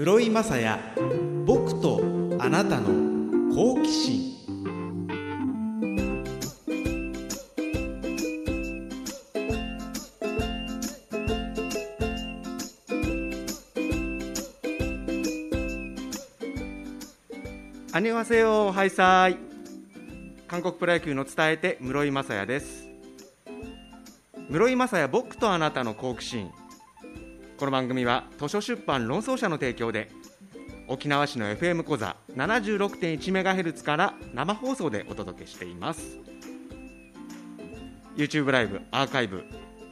室井雅也僕とあなたの好奇心。アニョハセヨハイサイ。韓国プロ野球の伝えて室井雅也です。室井雅也僕とあなたの好奇心。この番組は図書出版論争者の提供で沖縄市の FM 講座 76.1MHz から生放送でお届けしています。YouTube ライブアーカイブ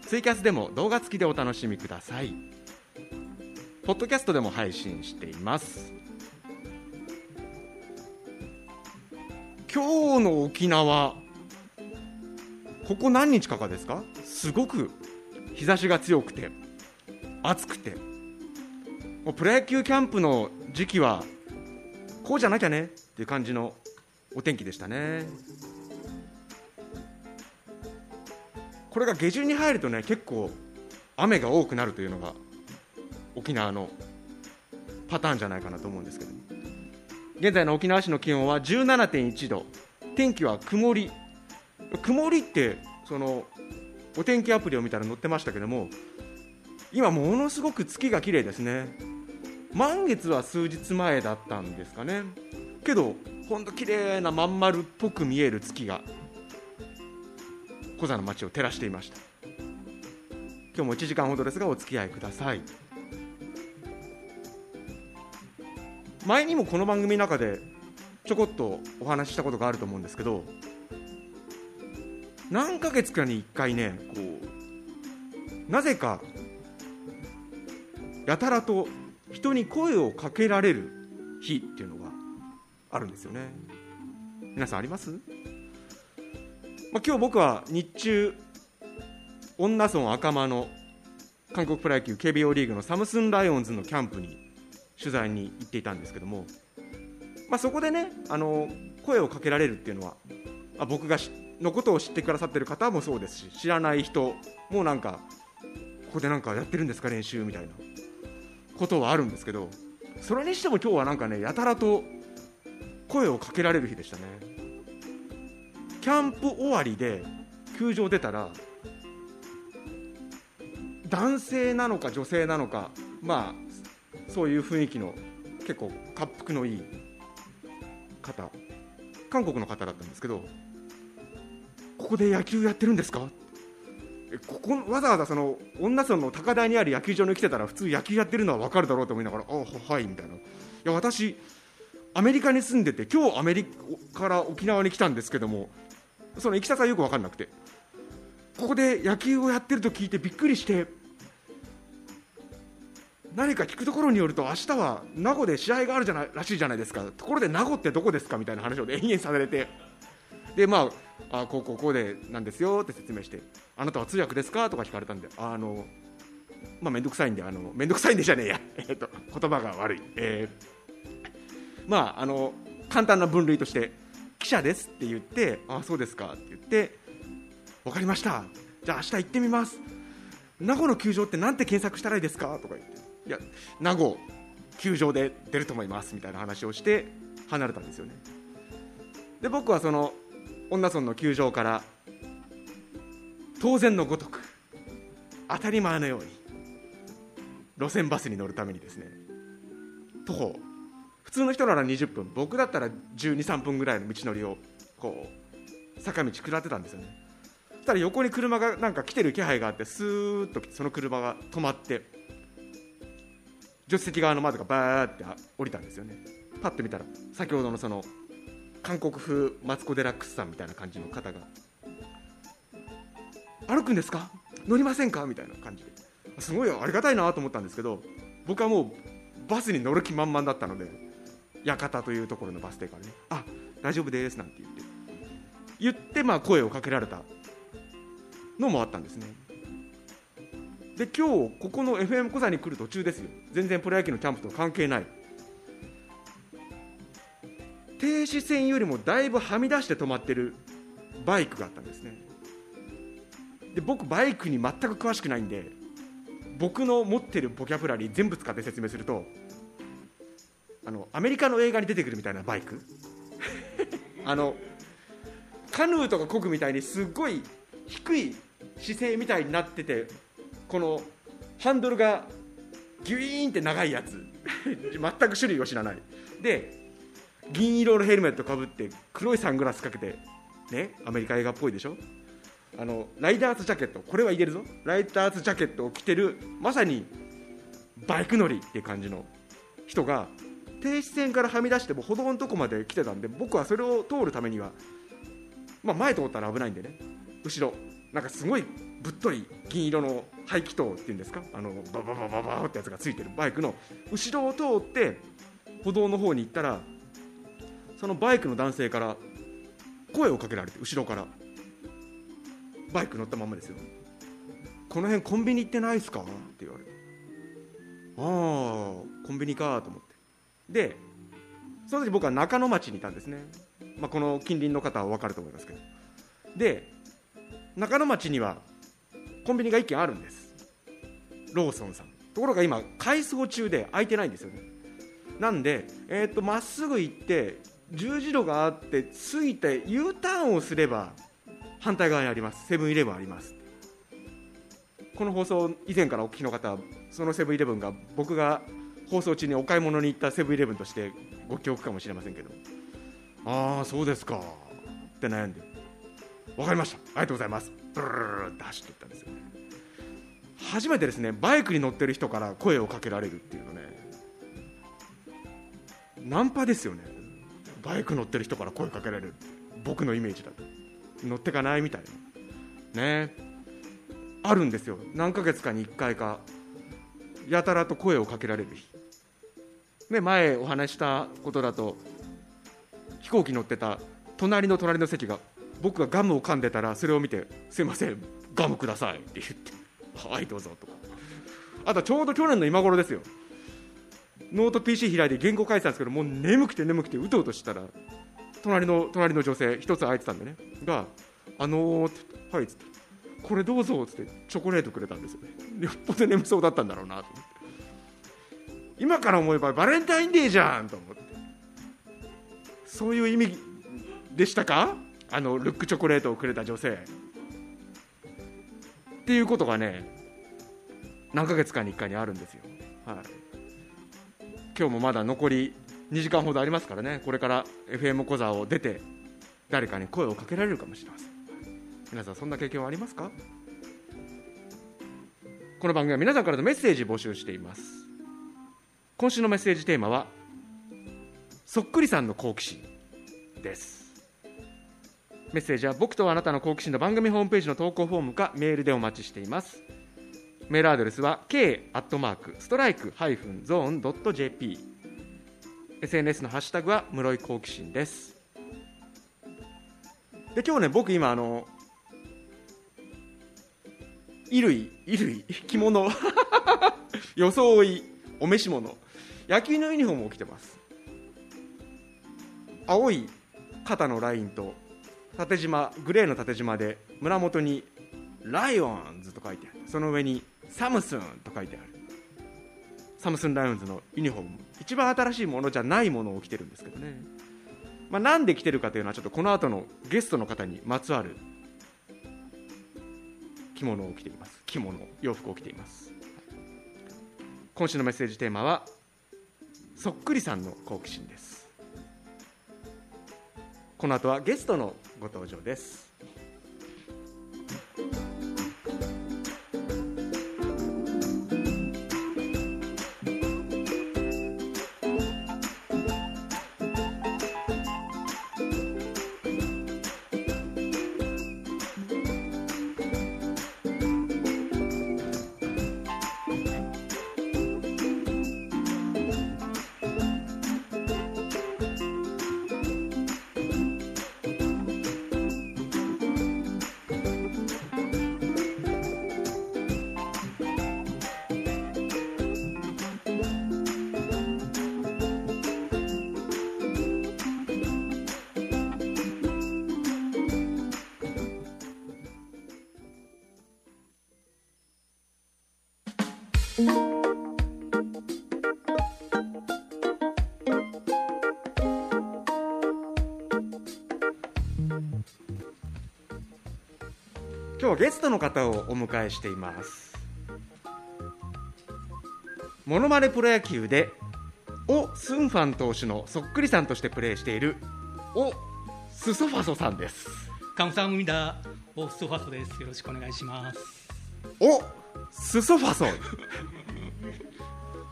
ツイキャスでも動画付きでお楽しみください。ポッドキャストでも配信しています。今日の沖縄ここ何日かかですか？すごく日差しが強くて。暑くて。もうプロ野球キャンプの時期はこうじゃなきゃねっていう感じのお天気でしたね。これが下旬に入るとね結構雨が多くなるというのが沖縄のパターンじゃないかなと思うんですけど現在の沖縄市の気温は17.1度。天気は曇り。曇りってそのお天気アプリを見たら載ってましたけども今ものすごく月が綺麗ですね。満月は数日前だったんですかね。けどほんと綺麗なまん丸っぽく見える月が小座の街を照らしていました。今日も1時間ほどですがお付き合いください。前にもこの番組の中でちょこっとお話ししたことがあると思うんですけど何ヶ月かに1回ねこうなぜかやたらと人に声をかけられる日っていうのがあるんですよね。皆さんあります、まあ、今日僕は日中恩納村赤間の韓国プロ野球 KBO リーグのサムスンライオンズのキャンプに取材に行っていたんですけども、まあ、そこでねあの声をかけられるっていうのは、まあ、僕がのことを知ってくださってる方もそうですし知らない人もなんかここでなんかやってるんですか練習みたいな。ことはあるんですけどそれにしても今日はなんかねやたらと声をかけられる日でしたね。キャンプ終わりで球場出たら男性なのか女性なのかまあそういう雰囲気の結構恰幅のいい方韓国の方だったんですけどここで野球やってるんですか？ここわざわざその女村の高台にある野球場に来てたら普通野球やってるのは分かるだろうと思いながら「あはい」みたいな「いや私アメリカに住んでて今日アメリカから沖縄に来たんですけどもそのいきさつはよく分かんなくて。ここで野球をやってると聞いてびっくりして何か聞くところによると明日は名護で試合があるじゃないらしいじゃないですか。ところで名護ってどこですか？みたいな話を延々されて。でまああこうこうこうでなんですよって説明してあなたは通訳ですか？とか聞かれたんであのまあ面倒くさいんであの面倒くさいんでじゃねえや、えー、と言葉が悪い、えー、まああの簡単な分類として記者ですって言ってあそうですかって言って分かりました。じゃあ明日行ってみます。名護の球場ってなんて検索したらいいですか？とか言って。いや名護球場で出ると思いますみたいな話をして離れたんですよね。で僕はその恩納村の球場から当然のごとく当たり前のように路線バスに乗るためにですね。徒歩普通の人なら20分僕だったら1 2 3分ぐらいの道のりをこう坂道下ってたんですよね。そしたら横に車がなんか来てる気配があってスーッとその車が止まって助手席側の窓がバーって降りたんですよね。パッと見たら先ほどのその韓国風マツコ・デラックスさんみたいな感じの方が。歩くんですか？乗りませんか？みたいな感じで。すごいありがたいなと思ったんですけど僕はもうバスに乗る気満々だったので館というところのバス停からね。あ大丈夫ですなんて言って。言ってまあ声をかけられたのもあったんですね。で今日ここの FM 小座に来る途中ですよ。全然プロ野球のキャンプと関係ない。停止線よりもだいぶはみ出して止まってるバイクがあったんですね。で僕バイクに全く詳しくないんで僕の持ってるボキャブラリー全部使って説明するとあのアメリカの映画に出てくるみたいなバイク。あのカヌーとか漕ぐみたいにすっごい低い姿勢みたいになっててこのハンドルがギュイーンって長いやつ。全く種類を知らない。で銀色のヘルメットかぶって黒いサングラスかけてねアメリカ映画っぽいでしょ？あのライダースジャケット。これは言えるぞ。ライダースジャケットを着てるまさにバイク乗りっていう感じの人が停止線からはみ出しても歩道のとこまで来てたんで僕はそれを通るためには、まあ、前通ったら危ないんでね。後ろなんかすごいぶっとい銀色の排気筒っていうんですか？あのバババババってやつがついてるバイクの後ろを通って歩道の方に行ったらそのバイクの男性から声をかけられて後ろから。バイク乗ったままですよ。この辺コンビニ行ってないですか？って言われて。ああコンビニかと思って。でその時僕は中野町にいたんですね、まあ、この近隣の方は分かると思いますけど。で中野町にはコンビニが1軒あるんです。ローソンさん。ところが今改装中で空いてないんですよね。なんでえー、っとまっすぐ行って十字路があって過ぎて U ターンをすれば反対側にあります。セブンイレブンあります。この放送以前からお聞きの方そのセブンイレブンが僕が放送中にお買い物に行ったセブンイレブンとしてご記憶かもしれませんけどああそうですか。って悩んで。分かりました。ありがとうございます。ブルルルって走っていったんですよね初めてですねバイクに乗ってる人から声をかけられるっていうのねナンパですよねバイク乗ってる人から声かけられる。僕のイメージだと。乗ってかないみたいな。ね。あるんですよ。何ヶ月かに1回か。やたらと声をかけられる日。ね前お話したことだと飛行機乗ってた隣の隣の席が僕がガムを噛んでたらそれを見て「すいませんガムください」って言って「はいどうぞ」と。かあとちょうど去年の今頃ですよ。ノート PC 開いて原稿書いてたんですけどもう眠くて眠くてうとうとしたら隣の隣の女性一つ空いてたんでね。が「あのー」って「はい」っつって「これどうぞ」っつってチョコレートくれたんですよね。よっぽど眠そうだったんだろうなと思って。今から思えばバレンタインデーじゃんと思って。そういう意味でしたか？あのルックチョコレートをくれた女性。っていうことがね何ヶ月かに1回にあるんですよ、はい、今日もまだ残り2時間ほどありますからね。これから FM 講座を出て誰かに声をかけられるかもしれません。皆さんそんな経験はありますか？この番組は皆さんからのメッセージ募集しています。今週のメッセージテーマはそっくりさんの好奇心です。メッセージは僕とあなたの好奇心の番組ホームページの投稿フォームかメールでお待ちしています。メールアドレスは k アットマークストライクハイフンゾーンドット jp SNS のハッシュタグは室井好奇心です。で今日ね僕今あの衣類衣類着物 装いお召し物野球のユニフォームを着てます。青い肩のラインと縦縞グレーの縦縞で胸元にライオンズと書いてその上にサムスンと書いてある。サムスンライオンズのユニフォーム。一番新しいものじゃないものを着てるんですけどね、まあ、なんで着てるかというのはちょっとこの後のゲストの方にまつわる着物を着ています。着物洋服を着ています。今週のメッセージテーマはそっくりさんの好奇心です。この後はゲストのご登場です。今日はゲストの方をお迎えしています。モノマネプロ野球でオ・スンファン投手のそっくりさんとしてプレーしているオ・スソファソさんです。カムサムミダオ・スソファソです。よろしくお願いします。おスソファソ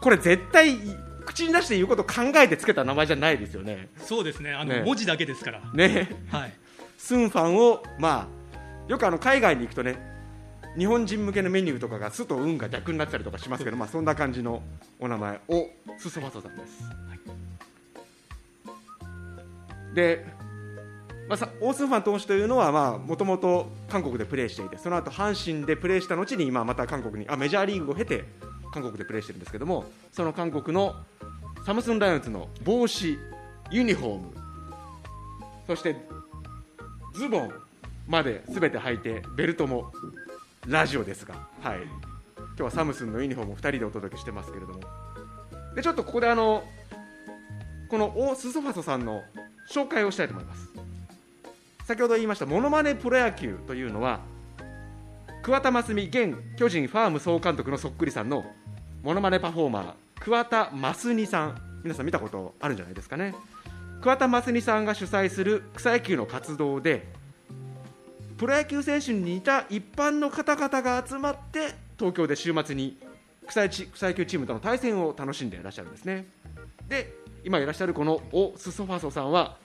これ絶対口に出して言うこと考えてつけた名前じゃないですよね。そうですね。あのね。文字だけですから。ね。はい。スンファンをまあよくあの海外に行くとね日本人向けのメニューとかがスと運が逆になったりとかしますけど、まあ、そんな感じのお名前をスソファソさんです、で、まあ、オースンファン投手というのはもともと韓国でプレーしていてその後阪神でプレーした後に今また韓国にあメジャーリーグを経て韓国でプレーしてるんですけどもその韓国のサムスンライオンズの帽子ユニフォームそしてズボンまで全て履いてベルトもラジオですが、はい、今日はサムスンのユニフォームを2人でお届けしてますけれどもでちょっとここであのこのオースソファソさんの紹介をしたいと思います。先ほど言いましたモノマネプロ野球というのは桑田真澄現巨人ファーム総監督のそっくりさんのモノマネパフォーマー桑田真澄さん。皆さん見たことあるんじゃないですかね。桑田真澄さんが主催する草野球の活動でプロ野球選手に似た一般の方々が集まって東京で週末に草野草野球チームとの対戦を楽しんでいらっしゃるんですね。で今いらっしゃるこのオ・スソファソさんは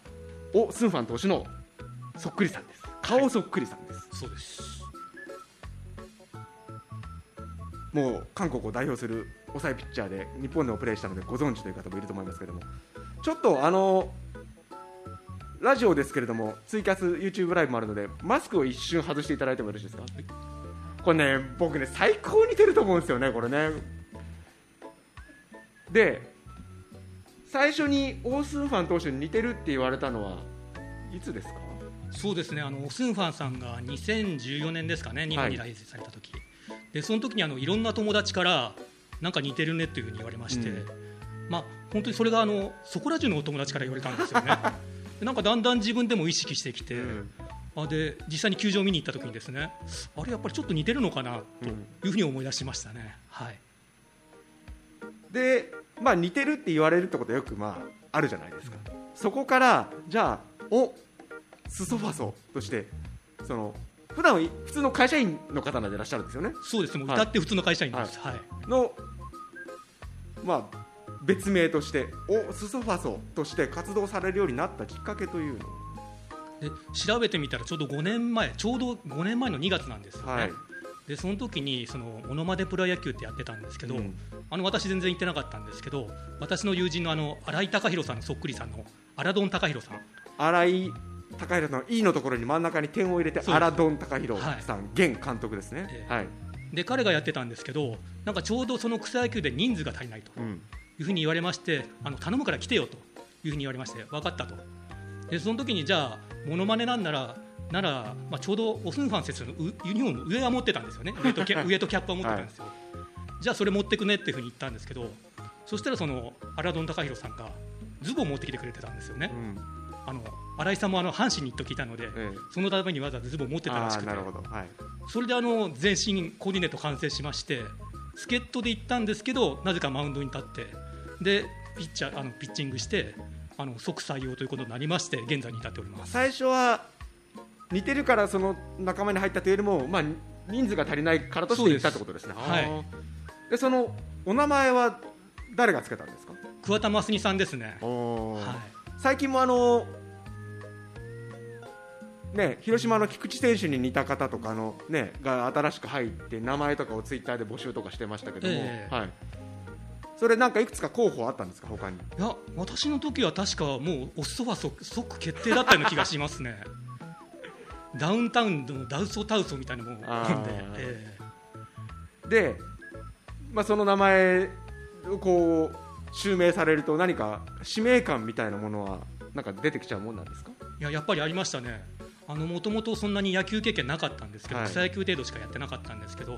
オ・スンファン投手のそっくりさんです。顔そっくりさんです、そうです。もう韓国を代表する抑えピッチャーで日本でもプレーしたのでご存知という方もいると思いますけれどもちょっとあのラジオですけれどもツイキャス YouTube ライブもあるのでマスクを一瞬外していただいてもよろしいですか、これね僕ね最高に似てると思うんですよねこれね。で最初にオースンファン投手に似てるって言われたのはいつですか？そうですね。あのオスンファンさんが2014年ですかね日本に来日された時、でその時にあのいろんな友達からなんか似てるねっていうふうに言われまして、うん。まあ本当にそれがあのそこら中のお友達から言われたんですよね。でなんかだんだん自分でも意識してきて、うん。あで実際に球場を見に行った時にですねあれやっぱりちょっと似てるのかなというふうに思い出しましたね、はい。で、まあ、似てるって言われるってことはよくまああるじゃないですか、そこからじゃあおスソファソとしてその普段はい普通の会社員の方なんでいらっしゃるんですよね。そうですもうはい。歌って普通の会社員です、はい。の、まあ、別名としておスソファソとして活動されるようになったきっかけというの。で調べてみたらちょうど5年前ちょうど5年前の2月なんですよね、はい。でその時にそのモノマネプロ野球ってやってたんですけど、うん。あの私全然行ってなかったんですけど私の友人のあの新井貴弘さんのそっくりさんのアラドン貴弘さん。新井貴弘さんの E のところに真ん中に点を入れてアラドン貴弘さん、現監督ですね、ええ。はい。で彼がやってたんですけどなんかちょうどその草野球で人数が足りないとうん。いうふうに言われましてあの頼むから来てよというふうに言われまして分かったと。でその時にじゃあモノマネなんならなら、まあ、ちょうどオスンファン選手のうユニフォーム上は持ってたんですよね。上とキャ 上とキャップは持ってたんですよ、じゃあそれ持ってくねっていうふうに言ったんですけどそしたらそのアラドン貴弘さんがズボン持ってきてくれてたんですよね、うんあの新井さんもあの阪神に行っと聞いたので、ええ。そのためにわざわざズボン持ってたらあしくて。ーなるほど、はい、それであの全身コーディネート完成しまして助っ人で行ったんですけどなぜかマウンドに立ってでピッチャーあのピッチングしてあの即採用ということになりまして現在に至っております。最初は似てるからその仲間に入ったというよりも、まあ、人数が足りないからとして言ったってことですね。そうです。あーでそのお名前は誰がつけたんですか、桑田真澄さんですね、はい、最近もあのね、広島の菊池選手に似た方とかの、ね、が新しく入って名前とかをツイッターで募集とかしてましたけども、ええ。はい、それなんかいくつか候補あったんですか他にいや私の時は確かもうお裾は即即決定だったような気がしますね。ダウンタウンのダウソタウソみたいなもんであー、えで、まあ、その名前をこう襲名されると何か使命感みたいなものはなんか出てきちゃうもんなんですか？えいややっぱりありましたねもともとそんなに野球経験なかったんですけど、はい。草野球程度しかやってなかったんですけど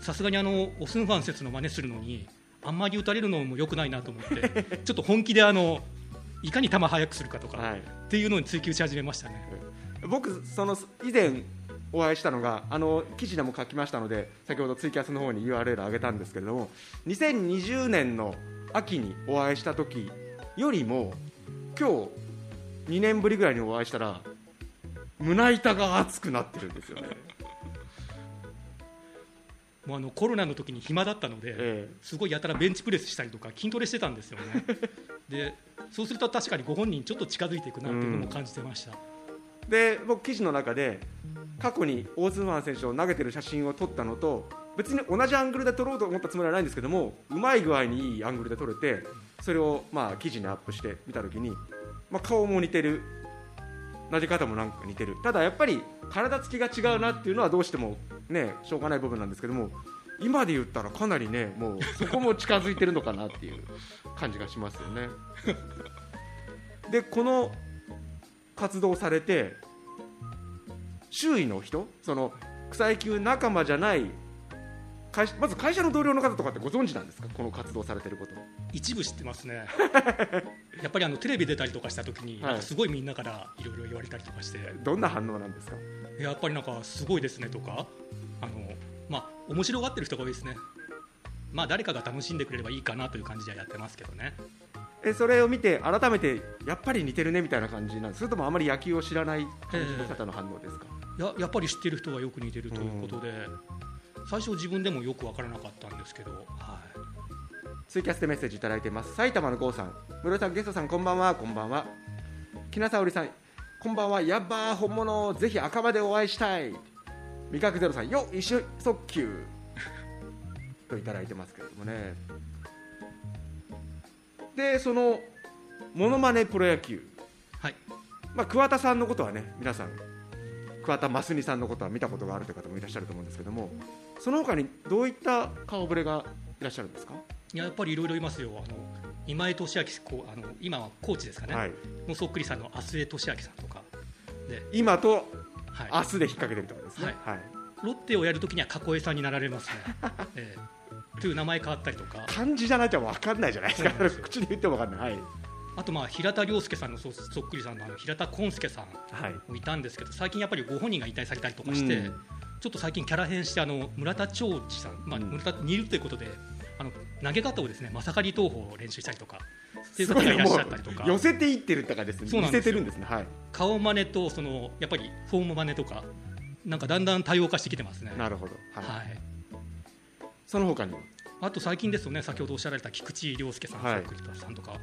さすがにあのオスンファン説の真似するのにあんまり打たれるのも良くないなと思って ちょっと本気であのいかに球速くするかとか、はい。っていうのに追求し始めましたね。僕その以前お会いしたのがあの記事でも書きましたので先ほどツイキャスの方に URL 上げたんですけれども2020年の秋にお会いした時よりも今日2年ぶりぐらいにお会いしたら胸板が熱くなってるんですよね。もうあのコロナの時に暇だったので、ええ。すごいやたらベンチプレスしたりとか筋トレしてたんですよね。でそうすると確かにご本人ちょっと近づいていくなっていうのも感じてました、で僕記事の中で過去にオーズファン選手を投げてる写真を撮ったのと別に同じアングルで撮ろうと思ったつもりはないんですけどもうまい具合にいいアングルで撮れてそれをまあ記事にアップして見た時に、まあ、顔も似てる投げ方もなんか似てるただやっぱり体つきが違うなっていうのはどうしてもねしょうがない部分なんですけども今で言ったらかなりねもうそこも近づいてるのかなっていう感じがしますよね。でこの活動されて周囲の人その草野球仲間じゃない会社まず会社の同僚の方とかってご存知なんですか？この活動されてること。一部知ってますね。やっぱりあのテレビ出たりとかした時に、はい。なんかすごいみんなからいろいろ言われたりとかして。どんな反応なんですか？やっぱりなんかすごいですねとかあのまあ面白がってる人が多いですね。まあ誰かが楽しんでくれればいいかなという感じではやってますけどね。えそれを見て改めてやっぱり似てるねみたいな感じなんですそれともあまり野球を知らない感じの方の反応ですか、ややっぱり知ってる人がよく似てるということで、最初自分でもよく分からなかったんですけど、はい、ツイキャスでメッセージいただいてます。埼玉の郷さん。室井さんゲストさんこんばんは。こんばんは。木名沙織さん。こんばんは。やっばー本物ぜひ赤羽でお会いしたい。味覚ゼロさん。よ一緒速球 といただいてますけれどもね。でそのモノマネプロ野球。はい、まあ、桑田さんのことはね皆さん。桑田真澄さんのことは見たことがあるという方もいらっしゃると思うんですけどもその他にどういった顔ぶれがいらっしゃるんですか、いややっぱりいろいろいますよ、あの今江俊明こうあの今はコーチですかね、はい、のそっくりさんの浅江俊明さんとか、で今とはい、明日で引っ掛けてるってことですね、はい。ロッテをやるときには囲えさんになられますね、ええ。という名前変わったりとか、漢字じゃないと分かんないじゃないですか。口で言っても分かんない、はい。あとまあ平田良介さんのそそっくりさんの平田康介さんはい、もいたんですけど、最近やっぱりご本人が引退されたりとかして、うんちょっと最近キャラ変してあの村田長治さん、まあ、うん。村田にいるということであの投げ方をですねまさかり投法を練習したりとかっていうすごい方がいらっしもゃったりとか。う寄せていってるとかですね。見せてるんですね。はい。顔真似とそのやっぱりフォーム真似とかなんかだんだん多様化してきてますね。なるほど、はい。はい。その他にはあと最近ですとね先ほどおっしゃられた菊池涼介さん、はい。さんとか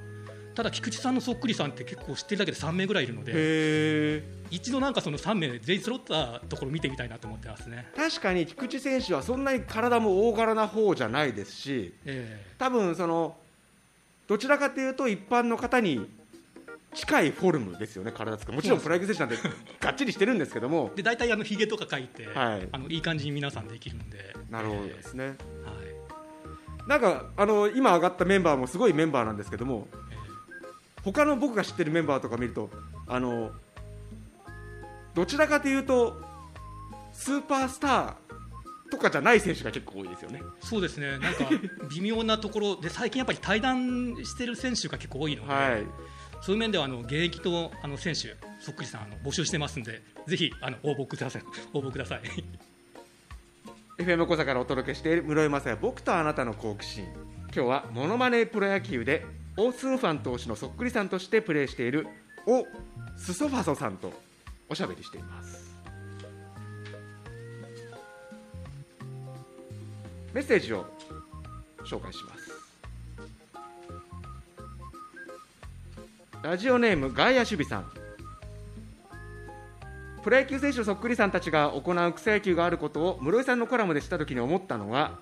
ただ菊池さんのそっくりさんって結構知ってるだけで3名ぐらいいるので一度なんかその3名全員揃ったところ見てみたいなと思ってますね。確かに菊池選手はそんなに体も大柄な方じゃないですしえ多分そのどちらかというと一般の方に近いフォルムですよね体つきもちろんプロ野球選手なんてがっちりしてるんですけども。ー で大体あのひげとか描いて、はい。あのいい感じに皆さんできるんで。なるほどですね、えーはい。なんかあの今上がったメンバーもすごいメンバーなんですけどもえ他の僕が知ってるメンバーとか見るとあのどちらかというとスーパースターとかじゃない選手が結構多いですよね。ーそうですね。なんか 微妙なところで最近やっぱり対談してる選手が結構多いので、はい、そういう面ではあの現役とあの選手そっくりさんあの募集してますんでぜひあの応募ください。応募ください。FM 小座からお届けしている室井雅也僕とあなたの好奇心。今日はモノマネプロ野球でオースンファン投手のそっくりさんとしてプレーしているオ・スソファソさんとおしゃべりしています。メッセージを紹介します。ラジオネーム外野守備さん。プロ野球選手のそっくりさんたちが行う草野球があることを室井さんのコラムで知ったときに思ったのは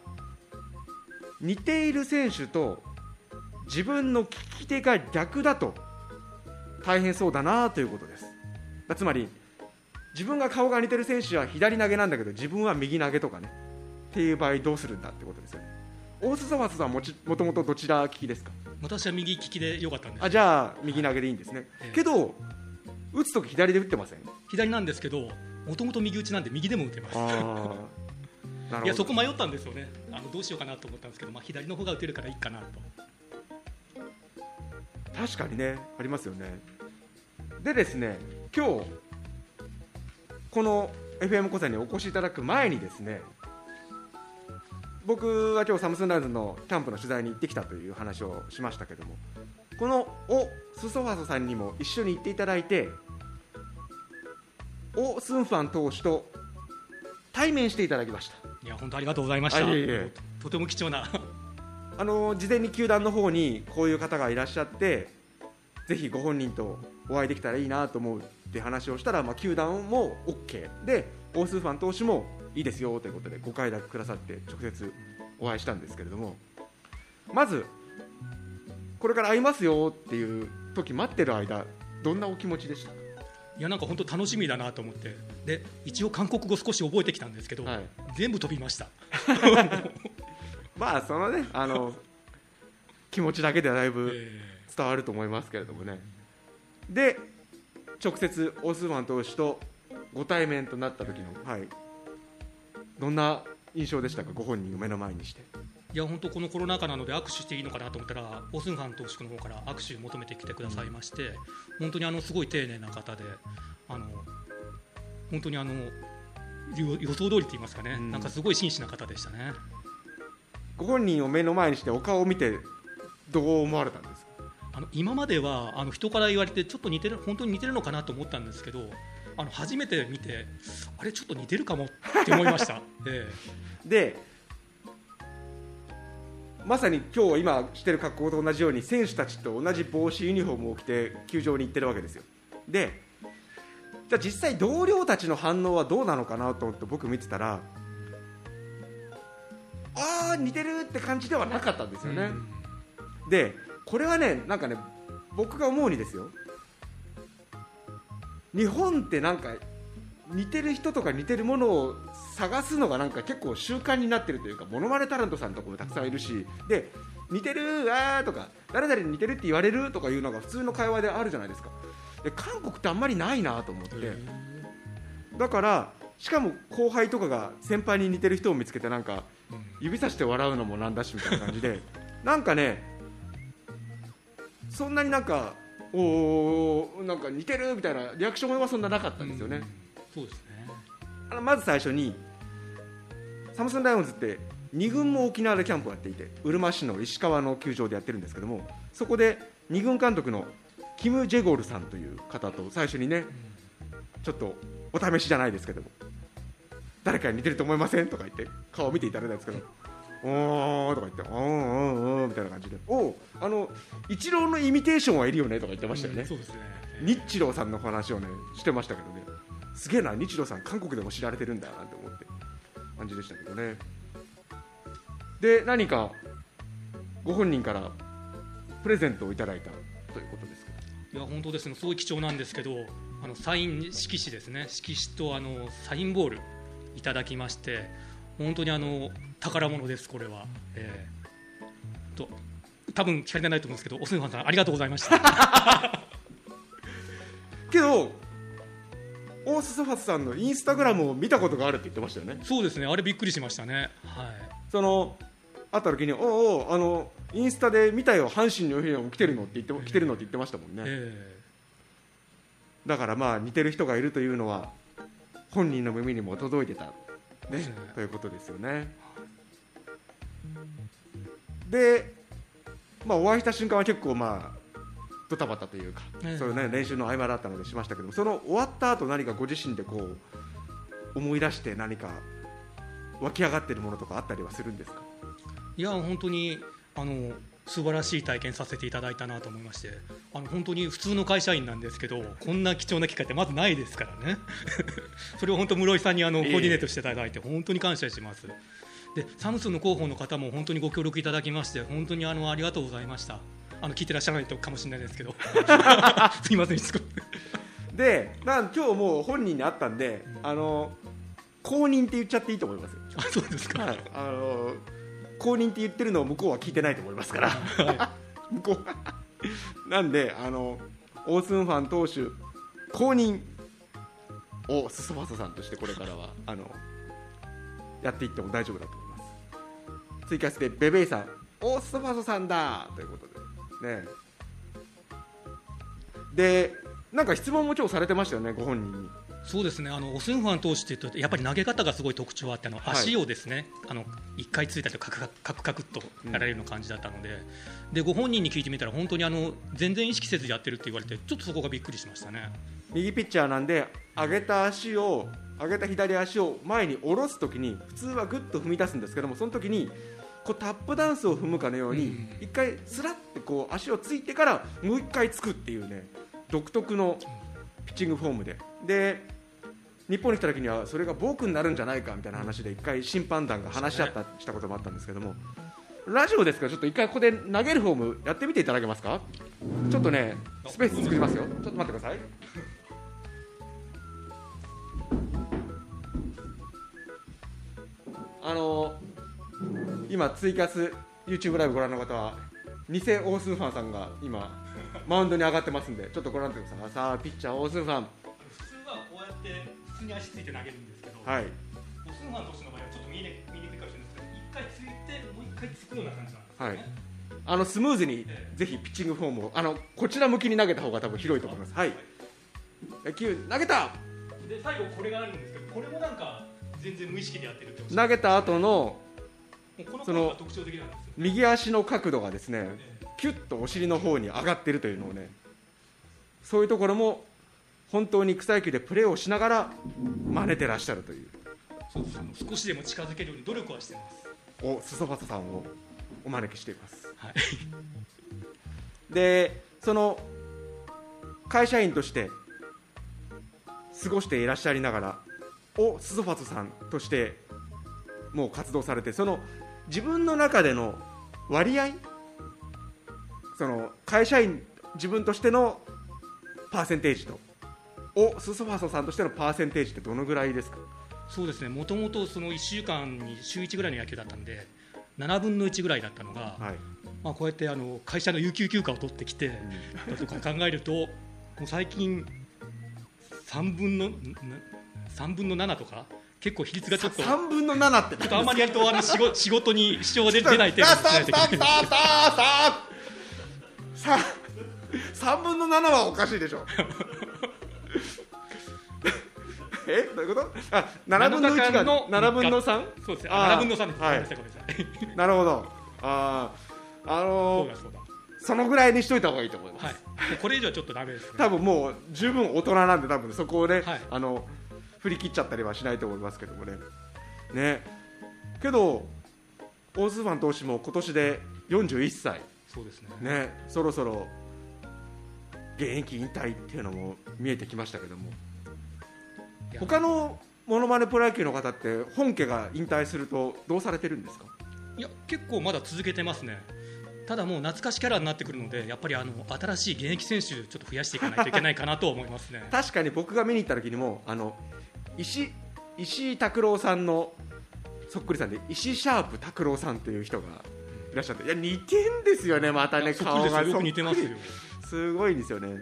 似ている選手と自分の利き手が逆だと大変そうだなということです。だつまり自分が顔が似てる選手は左投げなんだけど自分は右投げとかねっていう場合どうするんだってことですよ大須沢さんはもちもともとどちら利きですか？私は右利きでよかったんです。あじゃあ右投げでいいんですね、ええ。けど打つとき左で打ってません？左なんですけどもともと右打ちなんで右でも打てます。いやそこ迷ったんですよね。あのどうしようかなと思ったんですけど、まあ、左の方が打てるからいいかなと確かにねありますよね。でですね今日この FM 小座にお越しいただく前にですね僕は今日サムスンライズのキャンプの取材に行ってきたという話をしましたけどもこのおスソファソさんにも一緒に行っていただいてオ・スンファン投手と対面していただきました。いや本当ありがとうございました、あいとても貴重なあの事前に球団の方にこういう方がいらっしゃってぜひご本人とお会いできたらいいなと思うって話をしたら、まあ、球団も OK でオースーファン投手もいいですよということでご快諾くださって直接お会いしたんですけれども。まずこれから会いますよっていう時待ってる間どんなお気持ちでした？いやなんか本当楽しみだなと思って。で一応韓国語少し覚えてきたんですけど、はい。全部飛びました まあそのね あの気持ちだけでだいぶえ伝わると思いますけれどもね。で直接オスマン投手とご対面となった時の、はい、どんな印象でしたか？ご本人を目の前にして。ーいや本当このコロナ禍なので握手していいのかなと思ったらオスンハン投手の方から握手を求めてきてくださいまして、本当にあのすごい丁寧な方であの本当にあの予予想通りと言いますかね、うん。なんかすごい真摯な方でしたねご本人を目の前にしてお顔を見てどう思われたんですか？あの今まではあの人から言われてちょっと似てる本当に似てるのかなと思ったんですけどあの初めて見てあれちょっと似てるかもって思いました、えでまさに今日今着てる格好と同じように選手たちと同じ帽子ユニフォームを着て球場に行ってるわけですよ。でじゃあ実際同僚たちの反応はどうなのかなと思って僕見てたらああ似てるって感じではなかったんですえよね、でこれはねなんかね僕が思うにですよ。日本ってなんか似てる人とか似てるものを探すのがなんか結構習慣になってるというかモノマネタレントさんとかもたくさんいるしで似てるあーとか誰々に似てるって言われるとかいうのが普通の会話であるじゃないですか。で韓国ってあんまりないなと思って、えだからしかも後輩とかが先輩に似てる人を見つけてなんか指さして笑うのもなんだしみたいな感じで。なんかねそんなになんかおなんか似てるみたいなリアクションはそんななかったんですよね、うん。そうですね。あのまず最初にサムスンライオンズって2軍も沖縄でキャンプをやっていてうるま市の石川の球場でやってるんですけどもそこで2軍監督のキム・ジェゴルさんという方と最初にねちょっとお試しじゃないですけども誰かに似てると思いません？とか言って顔を見ていただいたんですけどおーとか言って、うんうんうんみたいな感じで、おうあのイチローのイミテーションはいるよねとか言ってましたよね。うん、そうですね。日チローさんの話をねしてましたけどね。すげえな日チローさん韓国でも知られてるんだなって思って感じでしたけどね。で何かご本人からプレゼントをいただいたということですけど。いや本当ですね。すごい貴重なんですけどあのサイン色紙ですね。色紙とあのサインボールいただきまして本当にあの宝物ですこれは、えーと多分聞かれてないと思うんですけどおすんさんありがとうございました。けどオースソファスさんのインスタグラムを見たことがあるって言ってましたよね。そうですねあれびっくりしましたね。はい。その会った時に「おうおうあのインスタで見たよ阪神のユニフォーム着てるの?」って言って来てるのって言ってましたもんね、え。だからまあ似てる人がいるというのは本人の耳にも届いてた、ねということですよね。で、まあ、お会いした瞬間は結構まあドタバタというか、ええ。そういうね練習の合間だったのでしましたけどもその終わった後何かご自身でこう思い出して何か湧き上がってるものとかあったりはするんですか？いや本当にあの素晴らしい体験させていただいたなと思いましてあの本当に普通の会社員なんですけどこんな貴重な機会ってまずないですからね。それを本当室井さんにあのええ。コーディネートしていただいて本当に感謝します。でサムスンの広報の方も本当にご協力いただきまして本当にあのありがとうございました。あの聞いてらっしゃらないとかもしれないですけど。すいませんしつこくでなん今日もう本人に会ったんで、あの公認って言っちゃっていいと思います。よあそうですか、はい、あの公認って言ってるのを向こうは聞いてないと思いますから、向こう。なんであのオースンファン投手公認をスソファソさんとしてこれからはあのやっていっても大丈夫だと思います。ツイキャスでベベイさんオースソファソさんだということで。ね。でなんか質問も今日されてましたよねご本人にそうですね。あのオスンファン投手っていうとやっぱり投げ方がすごい特徴あってあのはい。足をですね、あの1回ついたとカクカクカクカクっとやられるような感じだったので,、でご本人に聞いてみたら本当にあの全然意識せずやってるって言われてちょっとそこがびっくりしましたね。右ピッチャーなんで上げた足を上げた左足を前に下ろすときに普通はぐっと踏み出すんですけどもその時にこうタップダンスを踏むかのようにうん。一回スラッてこう足をついてからもう一回つくっていうね独特のピッチングフォームで。で日本に来た時にはそれがボークになるんじゃないかみたいな話で一回審判団が話し合ったしたこともあったんですけどもラジオですか？らちょっと一回ここで投げるフォームやってみていただけますか？ちょっとねスペース作りますよ。ちょっと待ってください。あの今ツイキャス YouTube ライブご覧の方は偽オースンファンさんが今マウンドに上がってますんでちょっとご覧ください。さあピッチャーオースンファン。普通はこうやって普通に足ついて投げるんですけど、はい。オスンファン投手の場合はちょっと見えに見にくいかもしれないですけど一回ついてもう一回つくような感じなんですよね。あのスムーズにぜひピッチングフォームをあのこちら向きに投げた方が多分広いと思います。はい。野球投げた！で最後これがあるんですけどこれもなんか全然無意識でやってるって投げた後のその。右足の角度がですねキュッとお尻の方に上がっているというのをねそういうところも本当に草野球でプレーをしながら真似てらっしゃるという。そうですあの少しでも近づけるように努力はしてます。お裾バサさんをお招きしています。はい。でその会社員として過ごしていらっしゃりながらおスソファツさんとしてもう活動されてその自分の中での割合？その会社員自分としてのパーセンテージとおスソファツさんとしてのパーセンテージってどのぐらいですか？そうですね。もともとその1週間に週1ぐらいの野球だったんで、7分の1ぐらいだったのが、はい、まあこうやってあの会社の有給休暇を取ってきて。とか考えると、もう最近3分の3分の7とか結構比率がちょっとちょ3分の7ってっとあんまりやるとあの仕事 仕事に支障が出出ない程さ度にしないといけない。あさあさあさあさあさあ3分の7はおかしいでしょえどういうこと？あ7分の1がの7分の 3? そうですね。あー7分の3です。はい。ごめんなるほど。あーあそのーそのぐらいにしといた方がいいと思います、はい。これ以上はちょっとダメですね。多分もう十分大人なんで多分そこをね、はい。あの振り切っちゃったりはしないと思いますけどもね。ね。けどオースファン投手も今年で41歳。そうですね。ね、そろそろ現役引退っていうのも見えてきましたけども他のモノマネプロ野球の方って本家が引退するとどうされてるんですか？いや結構まだ続けてますね。ただもう懐かしキャラになってくるのでやっぱりあの新しい現役選手ちょっと増やしていかないといけないかなと思いますね。確かに僕が見に行った時にもあの石石井拓郎さんのそっくりさんで石井シャープ拓郎さんという人がいらっしゃっていや似てんですよねまたね顔がそっくりく似てますよ。すごいんですよね。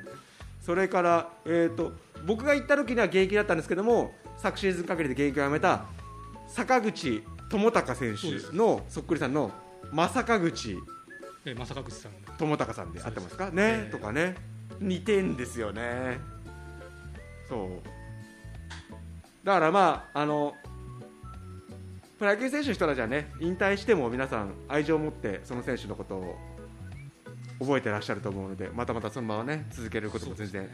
それから、えー、と僕が行った時には現役だったんですけども昨シーズン限りで現役をやめた坂口智隆選手のそっくりさんの正口え正川口さん。の智隆さんで合ってますか？ね、とかね。似てんですよね。そう。だからまああのプロ野球選手の人たちはね引退しても皆さん愛情を持ってその選手のことを覚えてらっしゃると思うのでまたまたそのままね続けることも全然、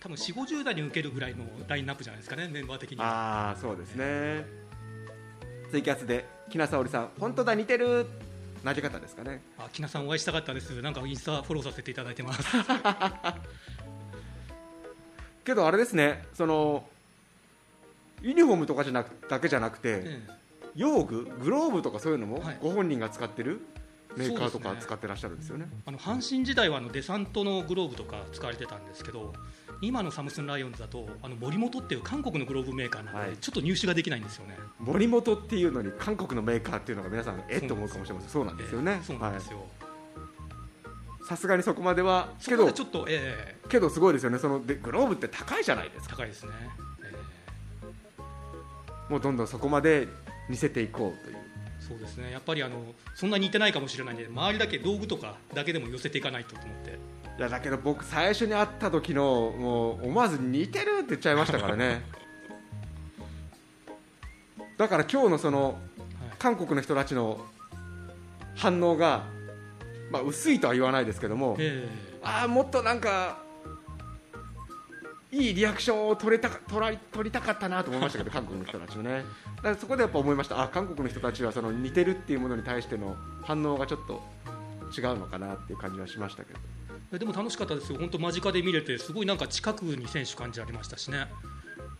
多分4 5 0代に受けるぐらいのラインナップじゃないですかねメンバー的には。ああそうですね。ツイキャスで木名沙織さん本当だ似てる。投げ方ですかね。あ木名さんお会いしたかったです。なんかインスタフォローさせていただいてます。けどあれですねそのユニフォームとかじゃなくだけじゃなくて、ええ。用具グローブとかそういうのもはい。ご本人が使ってるメーカーとか使ってらっしゃるんですよね。あの阪神時代はあのデサントのグローブとか使われてたんですけど今のサムスンライオンズだとあの森本っていう韓国のグローブメーカーなので、はい。ちょっと入手ができないんですよね。森本っていうのに韓国のメーカーっていうのが皆さんえっと思うかもしれません。そう。なんですよね。ええ。そうなんですはい。よ。さすがにそこまではそけどちょっと、ええけどすごいですよね。そのでグローブって高いじゃないですか。高いですね。えもうどんどんそこまで似せていこうという。えそうですね。やっぱりあのそんなに似てないかもしれないんで周りだけ道具とかだけでも寄せていかないとと思って。いやだけど僕最初に会った時のもう思わず似てるって言っちゃいましたからね。だから今日のそのはい。韓国の人たちの反応が、まあ、薄いとは言わないですけども、えああもっとなんかいいリアクションを取れたか取ら取りたかったなと思いましたけど 韓国の人たちもね。だからそこでやっぱ思いました。あ韓国の人たちはその似てるっていうものに対しての反応がちょっと違うのかなっていう感じはしましたけどえでも楽しかったですよ、本当間近で見れて、すごいなんか近くに選手感じありましたしね、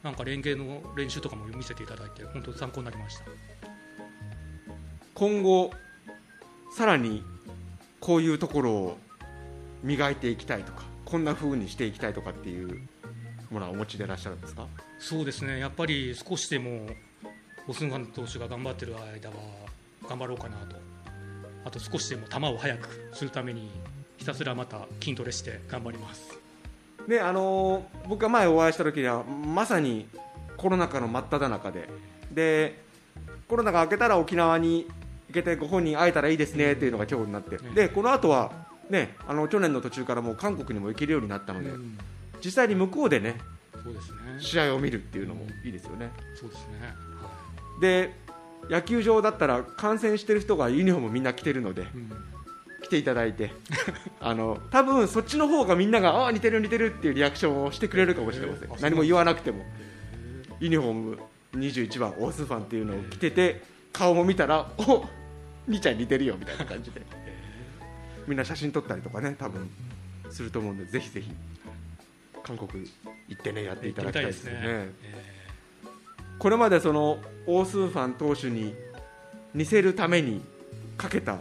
なんか連携の練習とかも見せていただいて、本当参考になりました。今後さらにこういうところを磨いていきたいとかこんな風にしていきたいとかっていうものはお持ちでいらっしゃるんですか？そうですね、やっぱり少しでもオスンファン投手が頑張ってる間は頑張ろうかなと、あと少しでも球を速くするために、ひたすらまた筋トレして頑張ります。であのー僕が前お会いした時にはまさにコロナ禍の真っ只中で。でコロナが明けたら沖縄に行けてご本人会えたらいいですねっていうのが今日になって、うん。でこの後はねあの去年の途中からもう韓国にも行けるようになったので、うん。実際に向こうでねそうですね、試合を見るっていうのもいいですよね。そうですね、はで野球場だったら観戦してる人がユニフォームみんな着てるのでいうん。来ていただいて あの多分そっちの方がみんながああ似てる似てるっていうリアクションをしてくれるかもしれません、えーあ何も言わなくても。ユニフォーム21番オースファンっていうのを着てて顔も見たらお兄ちゃん似てるよみたいな感じで。みんな写真撮ったりとかね多分すると思うんでぜひぜひ韓国行ってねやっていただきたいですよね。えこれまでそのオースファン投手に似せるためにかけた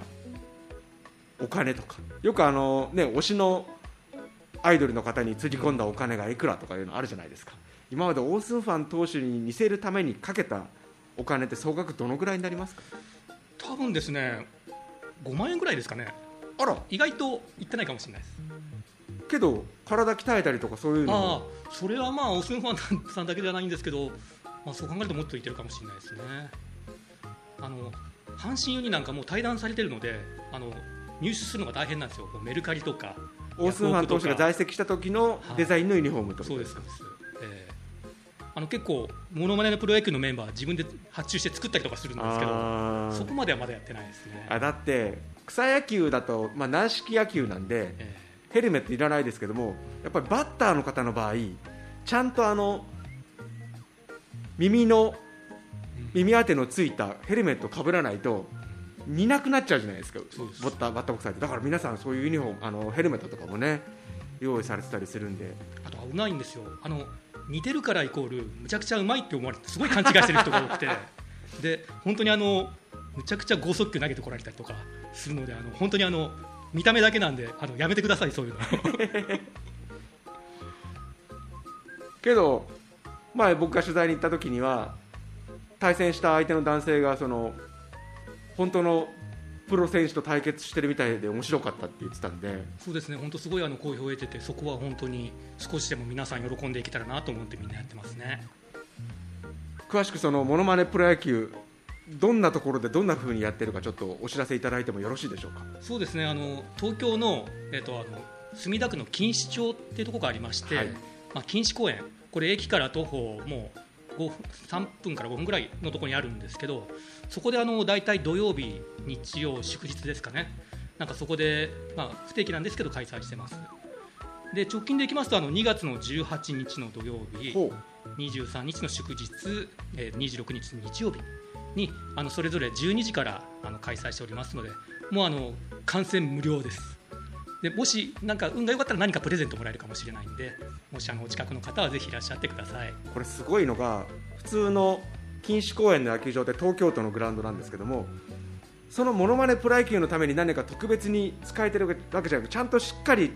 お金とか。よくあのね推しのアイドルの方につぎ込んだお金がいくらとかいうのあるじゃないですか。今までオースファン投手に似せるためにかけたお金って総額どのぐらいになりますか？多分ですね、5万円ぐらいですかね、あら。意外といってないかもしれないです。けど体鍛えたりとかそういうのあそれはまあオスンファンさんだけではないんですけど、まあ、そう考えるともっといってるかもしれないですね。あの阪神ユニなんかもう対談されてるのであの入手するのが大変なんですよ。メルカリとかオースファン投手が在籍した時のデザインのユニフォームとそうですそうです、ええ。あの結構モノマネのプロ野球のメンバー自分で発注して作ったりとかするんですけどそこまではまだやってないですね。あだって草野球だと、まあ、軟式野球なんでえヘルメットいらないですけどもやっぱりバッターの方の場合ちゃんとあの耳の耳当てのついたヘルメットかぶらないと見なくなっちゃうじゃないですか。ッターバッターボックス入って。だから皆さんそういうユニフォームあのヘルメットとかもね用意されてたりするんで。えあと危ないんですよ。あの似てるからイコールむちゃくちゃうまいって思われてすごい勘違いしてる人が多くて。で本当にあのむちゃくちゃ剛速球投げてこられたりとかするのであの本当にあの見た目だけなんであのやめてくださいそういうの。けど前僕が取材に行った時には対戦した相手の男性がその本当のプロ選手と対決してるみたいで面白かったって言ってたんで。そうですね本当すごいあの好評を得ててそこは本当に少しでも皆さん喜んでいけたらなと思ってみんなやってますね。詳しくそのモノマネプロ野球どんなところでどんな風にやってるかちょっとお知らせいただいてもよろしいでしょうか？そうですねあの東京の,、えっとあの墨田区の錦糸町っていうところがありまして、はい。まあ、錦糸公園これ駅から徒歩もう5分3分から5分ぐらいのところにあるんですけどそこであの大体土曜日日曜祝日ですかね。なんかそこで、まあ、不定期なんですけど開催してます。で直近でいきますとあの2月の18日の土曜日ほ23日の祝日、えー26日の日曜日にあのそれぞれ12時からあの開催しておりますのでもうあの観戦無料です。でもしなんか運が良かったら何かプレゼントもらえるかもしれないんでもしあのお近くの方はぜひいらっしゃってください。これすごいのが普通の錦糸公園の野球場って東京都のグラウンドなんですけどもそのモノマネプロ野球のために何か特別に使えてるわけじゃなくてちゃんとしっかり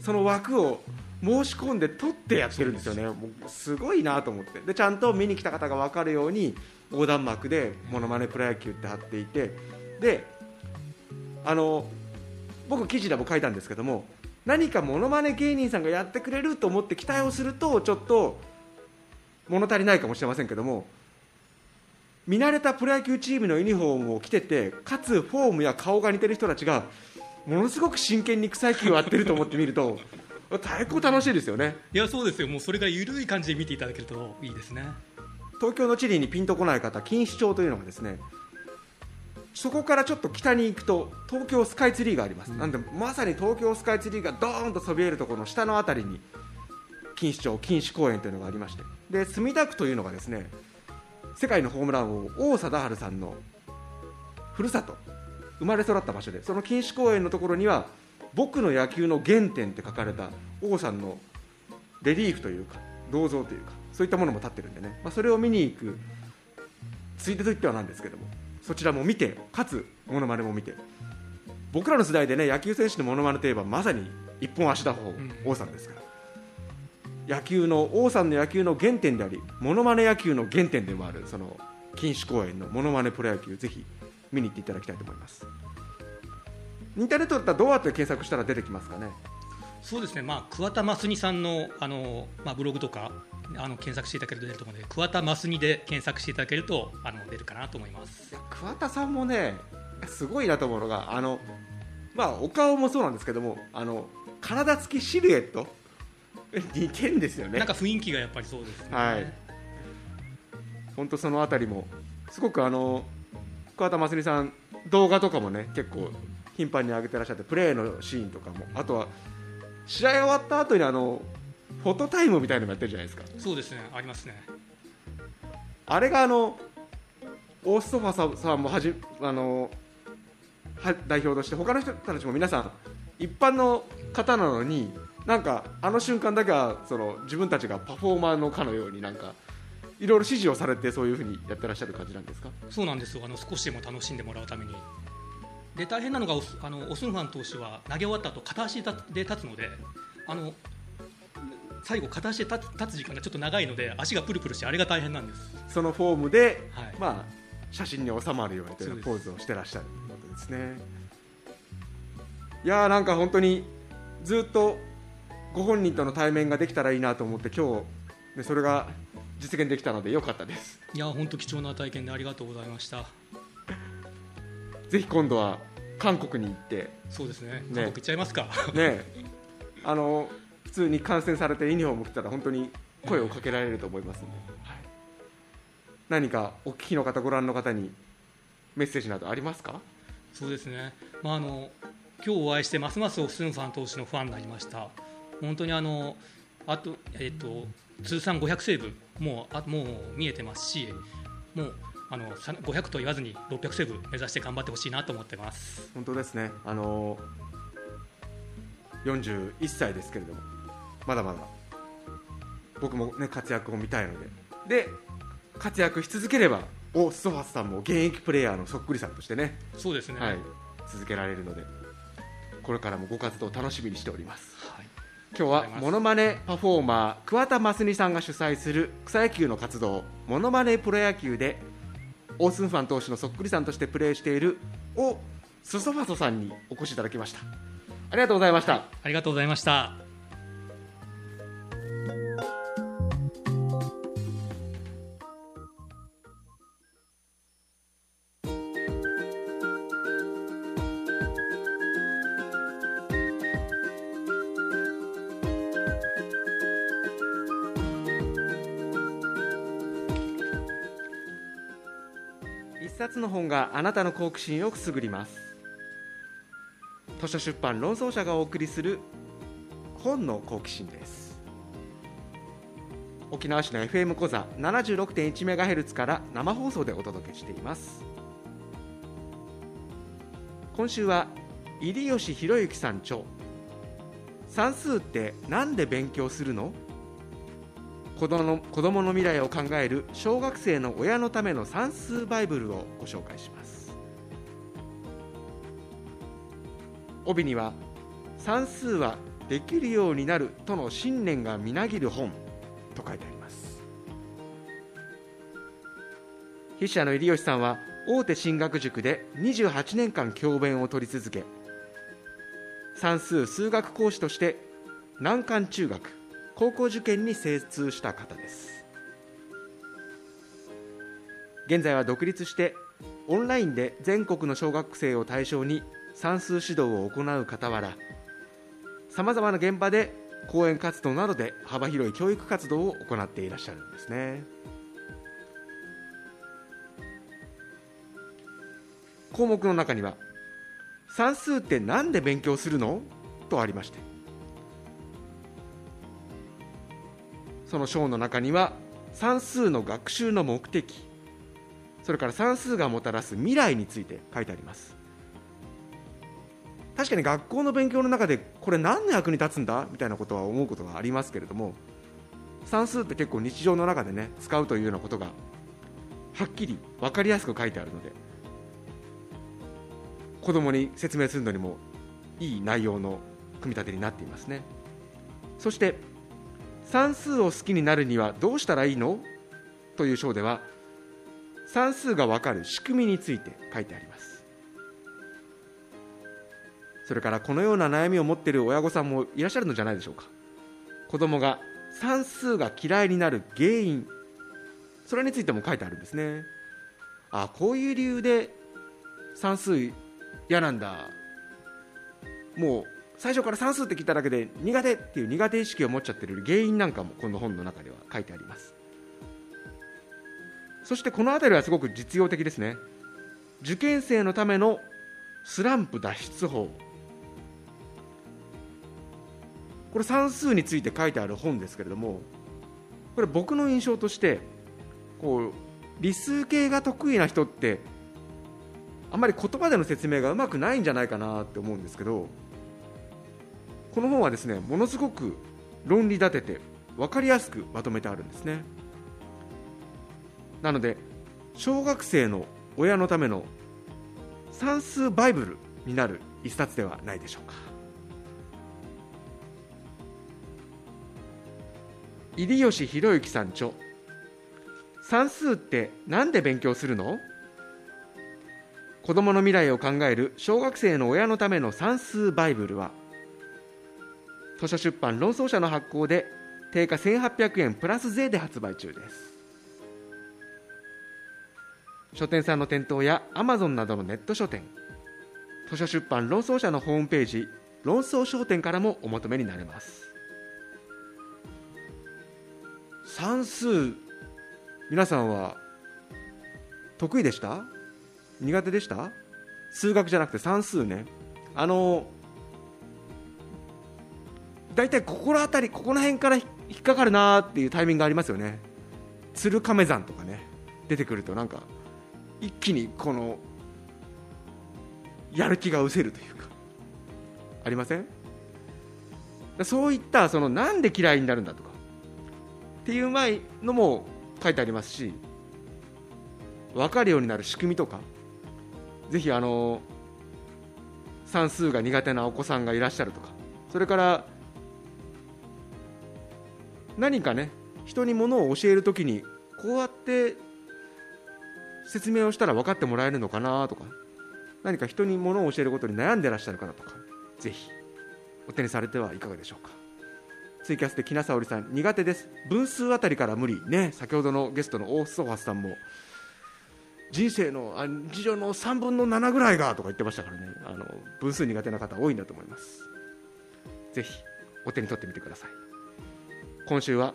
その枠を申し込んで取ってやってるんですよね。もうすごいなと思って。でちゃんと見に来た方が分かるように横断幕でモノマネプロ野球って貼っていてであの僕記事でも書いたんですけども何かモノマネ芸人さんがやってくれると思って期待をするとちょっと物足りないかもしれませんけども見慣れたプロ野球チームのユニフォームを着ててかつフォームや顔が似てる人たちがものすごく真剣に草野球をやってると思ってみると太鼓楽しいですよね。いやそうですよ。もうそれが緩い感じで見ていただけるといいですね。東京の地理にピンとこない方錦糸町というのがですねそこからちょっと北に行くと東京スカイツリーがあります、なんでまさに東京スカイツリーがドーンとそびえるところの下の辺りに錦糸町錦糸公園というのがありまして。で墨田区というのがですね世界のホームラン王王貞治さんのふるさと生まれ育った場所でその錦糸公園のところには僕の野球の原点って書かれた王さんのレリーフというか銅像というかそういったものも立ってるんでね、まあ、それを見に行くついでと言ってはなんですけどもそちらも見てかつモノマネも見て僕らの世代でね野球選手のモノマネといえばまさに一本足打法、王さんですから野球の王さんの野球の原点でありモノマネ野球の原点でもあるその錦糸公園のモノマネプロ野球ぜひ見に行っていただきたいと思います。インターネットだったらどうやって検索したら出てきますかね。そうですね、まあ、桑田真澄さんのあの、まあ、ブログとかあの検索していただけると出ると思うので桑田真澄で検索していただけるとあの出るかなと思います。桑田さんもねすごいなと思うのがあの、まあ、お顔もそうなんですけどもあの体つきシルエット似てるんですよね。なんか雰囲気がやっぱりそうですね。はい。本当そのあたりもすごくあの桑田真澄さん動画とかもね結構頻繁に上げてらっしゃってプレーのシーンとかも。あとは試合終わった後にあのフォトタイムみたいなのもやってるじゃないですか。そうですね、ありますね。あれがあのオーストファさんもはじあのは代表として他の人たちも皆さん一般の方なのになんかあの瞬間だけはその自分たちがパフォーマーのかのようになんかいろいろ指示をされてそういうふうにやってらっしゃる感じなんですか？そうなんです。よ、あの少しでも楽しんでもらうために。で大変なのがオスあのオスンファン投手は投げ終わった後片足で立つのであの最後片足で立つ立つ時間がちょっと長いので足がプルプルしてあれが大変なんです。そのフォームで、はい。まあ、写真に収まるようにというポーズをしてらっしゃるということですね。いやーなんか本当にずっとご本人との対面ができたらいいなと思って今日、ね、それが実現できたのでよかったですいや本当貴重な体験でありがとうございました。ぜひ今度は韓国に行ってそうですね。ね韓国行っちゃいますか。ねあの普通に観戦されてユニフォーム着たら本当に声をかけられると思いますので、はい何かお聞きの方ご覧の方にメッセージなどありますか？そうですね。まああの今日お会いしてますますオスンファン投手のファンになりました。本当にあのあとえっ、と通算500セーブもうあもう見えてますし、もうあのさ500と言わずに600セーブ目指して頑張ってほしいなと思ってます。本当ですね、あの41歳ですけれども、まだまだ僕も、ね、活躍を見たいので、で活躍し続ければ、おストファスさんも現役プレーヤーのそっくりさんとしてね、そうですね。はい、続けられるので、これからもご活動楽しみにしております。今日はものまねパフォーマー桑田真澄さんが主催する草野球の活動ものまねプロ野球でオースンファン投手のそっくりさんとしてプレーしているを・スソファソさんにお越しいただきましたありがとうございました、ありがとうございました。あなたの好奇心をくすぐります。図書出版論争者がお送りする本の好奇心です。沖縄市の FM 講座 76.1MHz から生放送でお届けしています。今週は入吉博之さん著算数ってなんで勉強するの？子供の子供の未来を考える小学生の親のための算数バイブルをご紹介します。帯には算数はできるようになるとの信念がみなぎる本と書いてあります。筆者の入吉さんは大手進学塾で28年間教鞭を取り続け算数数学講師として難関中学高校受験に精通した方です。現在は独立してオンラインで全国の小学生を対象に算数指導を行う傍らさまざまな現場で講演活動などで幅広い教育活動を行っていらっしゃるんですね。項目の中には「算数って何で勉強するの?」とありまして。その章の中には算数の学習の目的それから算数がもたらす未来について書いてあります。確かに学校の勉強の中でこれ何の役に立つんだみたいなことは思うことがありますけれども算数って結構日常の中でね使うというようなことがはっきり分かりやすく書いてあるので子供に説明するのにもいい内容の組み立てになっていますね。そして算数を好きになるにはどうしたらいいの？という章では算数が分かる仕組みについて書いてあります。それからこのような悩みを持っている親御さんもいらっしゃるのじゃないでしょうか。子供が算数が嫌いになる原因。それについても書いてあるんですね。あこういう理由で算数嫌なんだ。もう最初から算数って聞いただけで苦手っていう苦手意識を持っちゃってる原因なんかもこの本の中では書いてあります。そしてこの辺りはすごく実用的ですね。受験生のためのスランプ脱出法。これ算数について書いてある本ですけれどもこれ僕の印象としてこう理数系が得意な人ってあまり言葉での説明がうまくないんじゃないかなって思うんですけどこの本はですねものすごく論理立てて分かりやすくまとめてあるんですね。なので小学生の親のための算数バイブルになる一冊ではないでしょうか。入吉弘之さん著。算数って何で勉強するの？子どもの未来を考える小学生の親のための算数バイブルは図書出版論争者の発行で定価1800円プラス税で発売中です。書店さんの店頭やアマゾンなどのネット書店図書出版論争者のホームページ論争商店からもお求めになれます。算数皆さんは得意でした？苦手でした？数学じゃなくて算数ね。あの大体ここの辺りここの辺から引っかかるなっていうタイミングがありますよね。鶴亀山とかね出てくるとなんか一気にこのやる気が失せるというか。ありません？そういったそのなんで嫌いになるんだとっていう前のも書いてありますし分かるようになる仕組みとかぜひあの算数が苦手なお子さんがいらっしゃるとかそれから何かね人にものを教えるときにこうやって説明をしたら分かってもらえるのかなとか何か人にものを教えることに悩んでらっしゃる方とかぜひお手にされてはいかがでしょうか。ツイキャスで木名沙織さん苦手です。分数あたりから無理ね。先ほどのゲストのオーソファスさんも。人生のあ事情の3分の7ぐらいがとか言ってましたからね。あの分数苦手な方多いんだと思います。ぜひお手に取ってみてください。今週は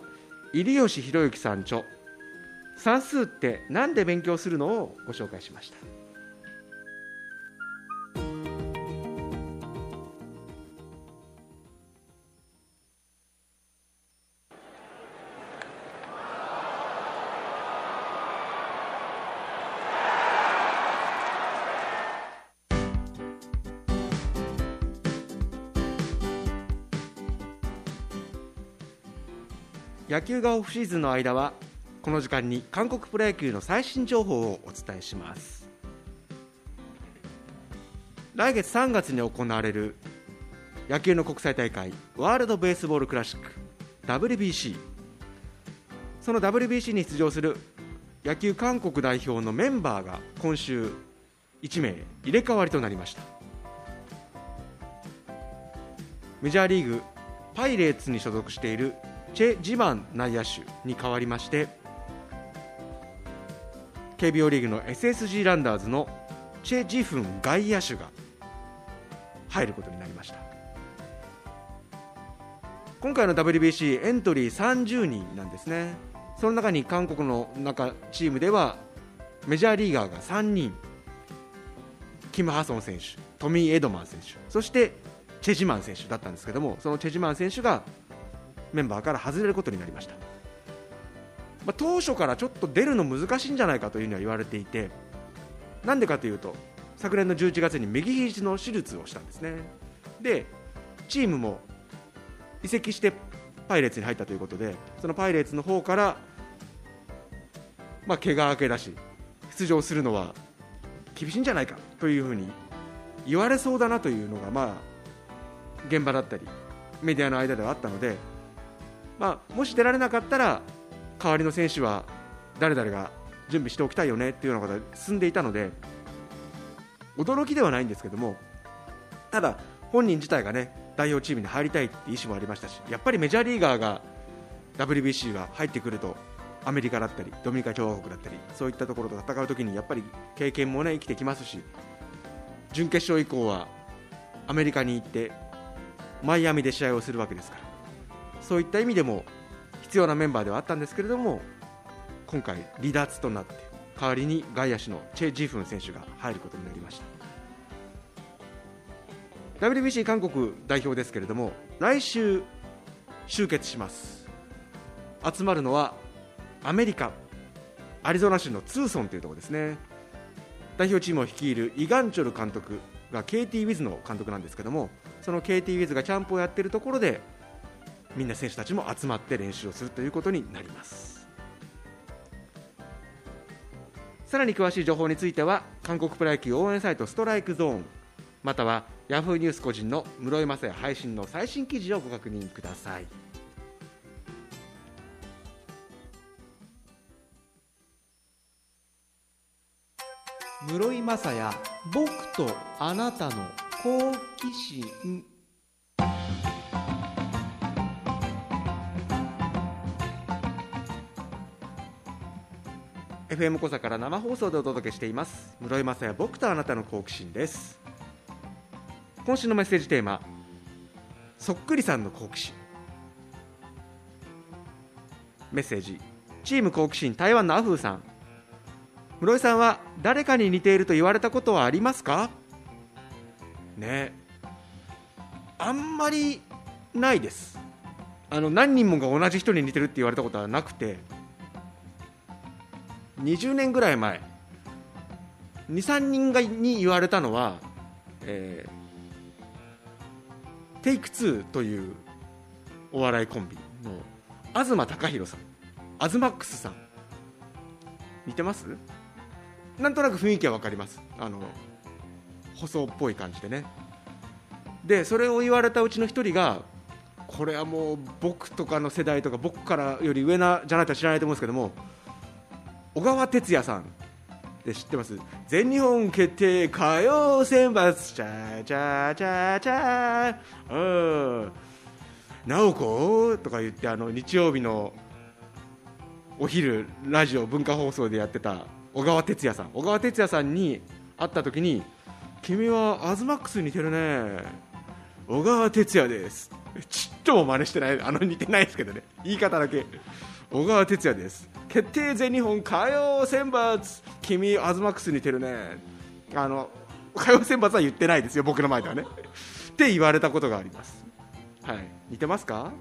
入吉弘之さん著算数って何で勉強するのをご紹介しました。野球がオフシーズンの間はこの時間に韓国プロ野球の最新情報をお伝えします。来月3月に行われる野球の国際大会ワールド・ベースボール・クラシック WBC その WBC に出場する野球韓国代表のメンバーが今週1名入れ替わりとなりました。メジャーリーグパイレーツに所属しているチェ・ジマン内野手に代わりまして KBO リーグの SSG ランダーズのチェ・ジフン外野手が入ることになりました。今回の WBC エントリー30人なんですね。その中に韓国の中チームではメジャーリーガーが3人キム・ハソン選手トミー・エドマン選手そしてチェ・ジマン選手だったんですけどもそのチェ・ジマン選手がメンバーから外れることになりました、まあ、当初からちょっと出るの難しいんじゃないかというふうには言われていてなんでかというと昨年の11月に右肘の手術をしたんですね。でチームも移籍してパイレーツに入ったということでそのパイレーツの方からまあ怪我明けだし出場するのは厳しいんじゃないかというふうに言われそうだなというのがまあ現場だったりメディアの間ではあったのでまあ、もし出られなかったら代わりの選手は誰々が準備しておきたいよねっていうようなことが進んでいたので驚きではないんですけどもただ、本人自体がね代表チームに入りたいって意思もありましたしやっぱりメジャーリーガーが WBC が入ってくるとアメリカだったりドミニカ共和国だったりそういったところと戦うときにやっぱり経験もね生きてきますし準決勝以降はアメリカに行ってマイアミで試合をするわけですからそういった意味でも必要なメンバーではあったんですけれども今回、離脱となって代わりに外野手のチェ・ジフン選手が入ることになりました。WBC 韓国代表ですけれども来週集結します。集まるのはアメリカアリゾナ州のツーソンというところですね。代表チームを率いるイガンチョル監督が KT ウィズの監督なんですけどもその KT ウィズがキャンプをやっているところでみんな選手たちも集まって練習をするということになります。さらに詳しい情報については韓国プロ野球応援サイトストライクゾーンまたはヤフーニュース個人の室井雅也配信の最新記事をご確認ください。室井雅也僕とあなたの好奇心。FM 小座から生放送でお届けしています。室井雅也僕とあなたの好奇心です。今週のメッセージテーマそっくりさんの好奇心。メッセージチーム好奇心台湾のアフーさん。室井さんは誰かに似ていると言われたことはありますか？ねあんまりないです。あの何人もが同じ人に似てるって言われたことはなくて。20年ぐらい前。23人がに言われたのは、えー、テイク2というお笑いコンビの東貴博さんアズマックスさん。似てます？なんとなく雰囲気は分かります。あの細っぽい感じでね。でそれを言われたうちの一人がこれはもう僕とかの世代とか僕からより上なじゃないと知らないと思うんですけども小川哲也さん。で知ってます？全日本決定歌謡選抜。チャチャチャチャうん。直子？とか言ってあの日曜日のお昼ラジオ文化放送でやってた小川哲也さん。小川哲也さんに会った時に君はアズマックス似てるね。小川哲也です。ちっとも真似してない。あの似てないですけどね。言い方だけ。小川哲也です。決定全日本歌謡選抜君アズマックス似てるね。あの歌謡選抜は言ってないですよ僕の前ではね。って言われたことがあります。はい。似てますか？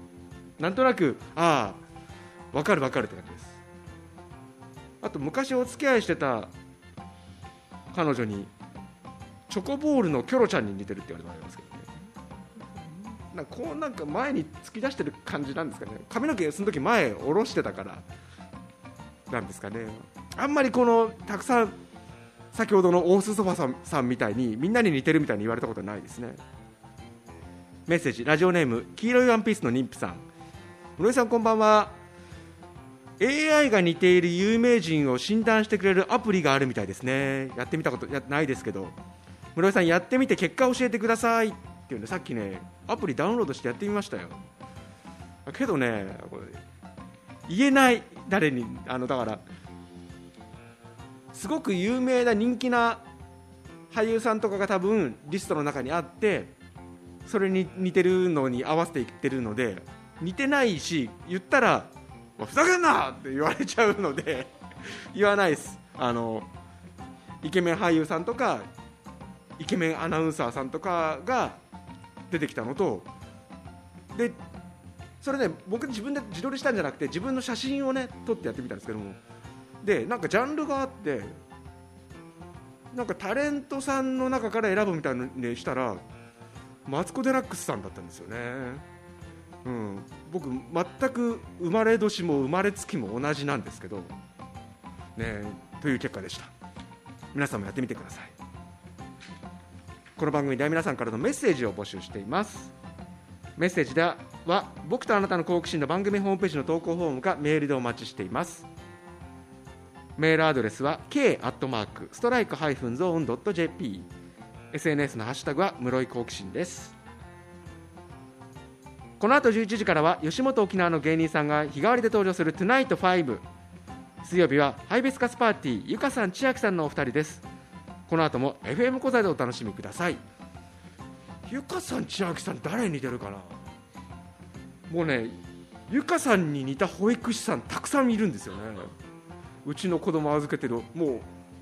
なんとなくああ分かる分かるって感じです。あと昔お付き合いしてた彼女にチョコボールのキョロちゃんに似てるって言われてますけどね。なんかこうなんか前に突き出してる感じなんですかね。髪の毛その時前下ろしてたからなんですかね。あんまりこのたくさん先ほどのオースソファさんさんみたいにみんなに似てるみたいに言われたことないですね。メッセージラジオネーム黄色いワンピースの妊婦さん。室井さんこんばんは。AI が似ている有名人を診断してくれるアプリがあるみたいですね。やってみたことやないですけど。室井さんやってみて結果教えてください。っていうのさっきねアプリダウンロードしてやってみましたよ。けどねこれ言えない。誰にあのだからすごく有名な人気な俳優さんとかが多分リストの中にあってそれに似てるのに合わせていってるので似てないし言ったらふざけんな！って言われちゃうので 言わないです。あのイケメン俳優さんとかイケメンアナウンサーさんとかが出てきたのとでそれね僕自分で自撮りしたんじゃなくて自分の写真をね撮ってやってみたんですけども。でなんかジャンルがあってなんかタレントさんの中から選ぶみたいなのにしたらマツコ・デラックスさんだったんですよね、うん、僕全く生まれ年も生まれ月も同じなんですけどねという結果でした。皆さんもやってみてください。この番組では皆さんからのメッセージを募集しています。メッセージではは僕とあなたの好奇心の番組ホームページの投稿フォームかメールでお待ちしています。メールアドレスは k アットマークストライクハイフンゾーンドット JP SNS のハッシュタグは室井好奇心です。この後11時からは吉本沖縄の芸人さんが日替わりで登場する「トゥナイト5」水曜日はハイビスカスパーティーゆかさん千秋さんのお二人です。この後も FM 小座でお楽しみください。ゆかさん千秋さん誰に似てるかな？もうねゆかさんに似た保育士さんたくさんいるんですよね。うちの子供預けてるもう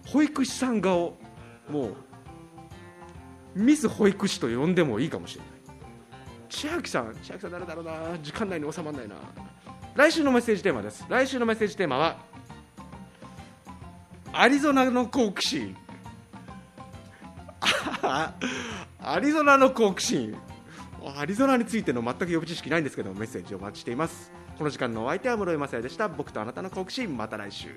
保育士さん顔もうミス保育士と呼んでもいいかもしれない。千秋さん千秋さん誰だろうな。時間内に収まらないな。来週のメッセージテーマです。来週のメッセージテーマはアリゾナの好奇心。アリゾナの好奇心。アリゾナについての全く予備知識ないんですけどメッセージをお待ちしています。この時間のお相手は室井雅也でした。僕とあなたの好奇心また来週。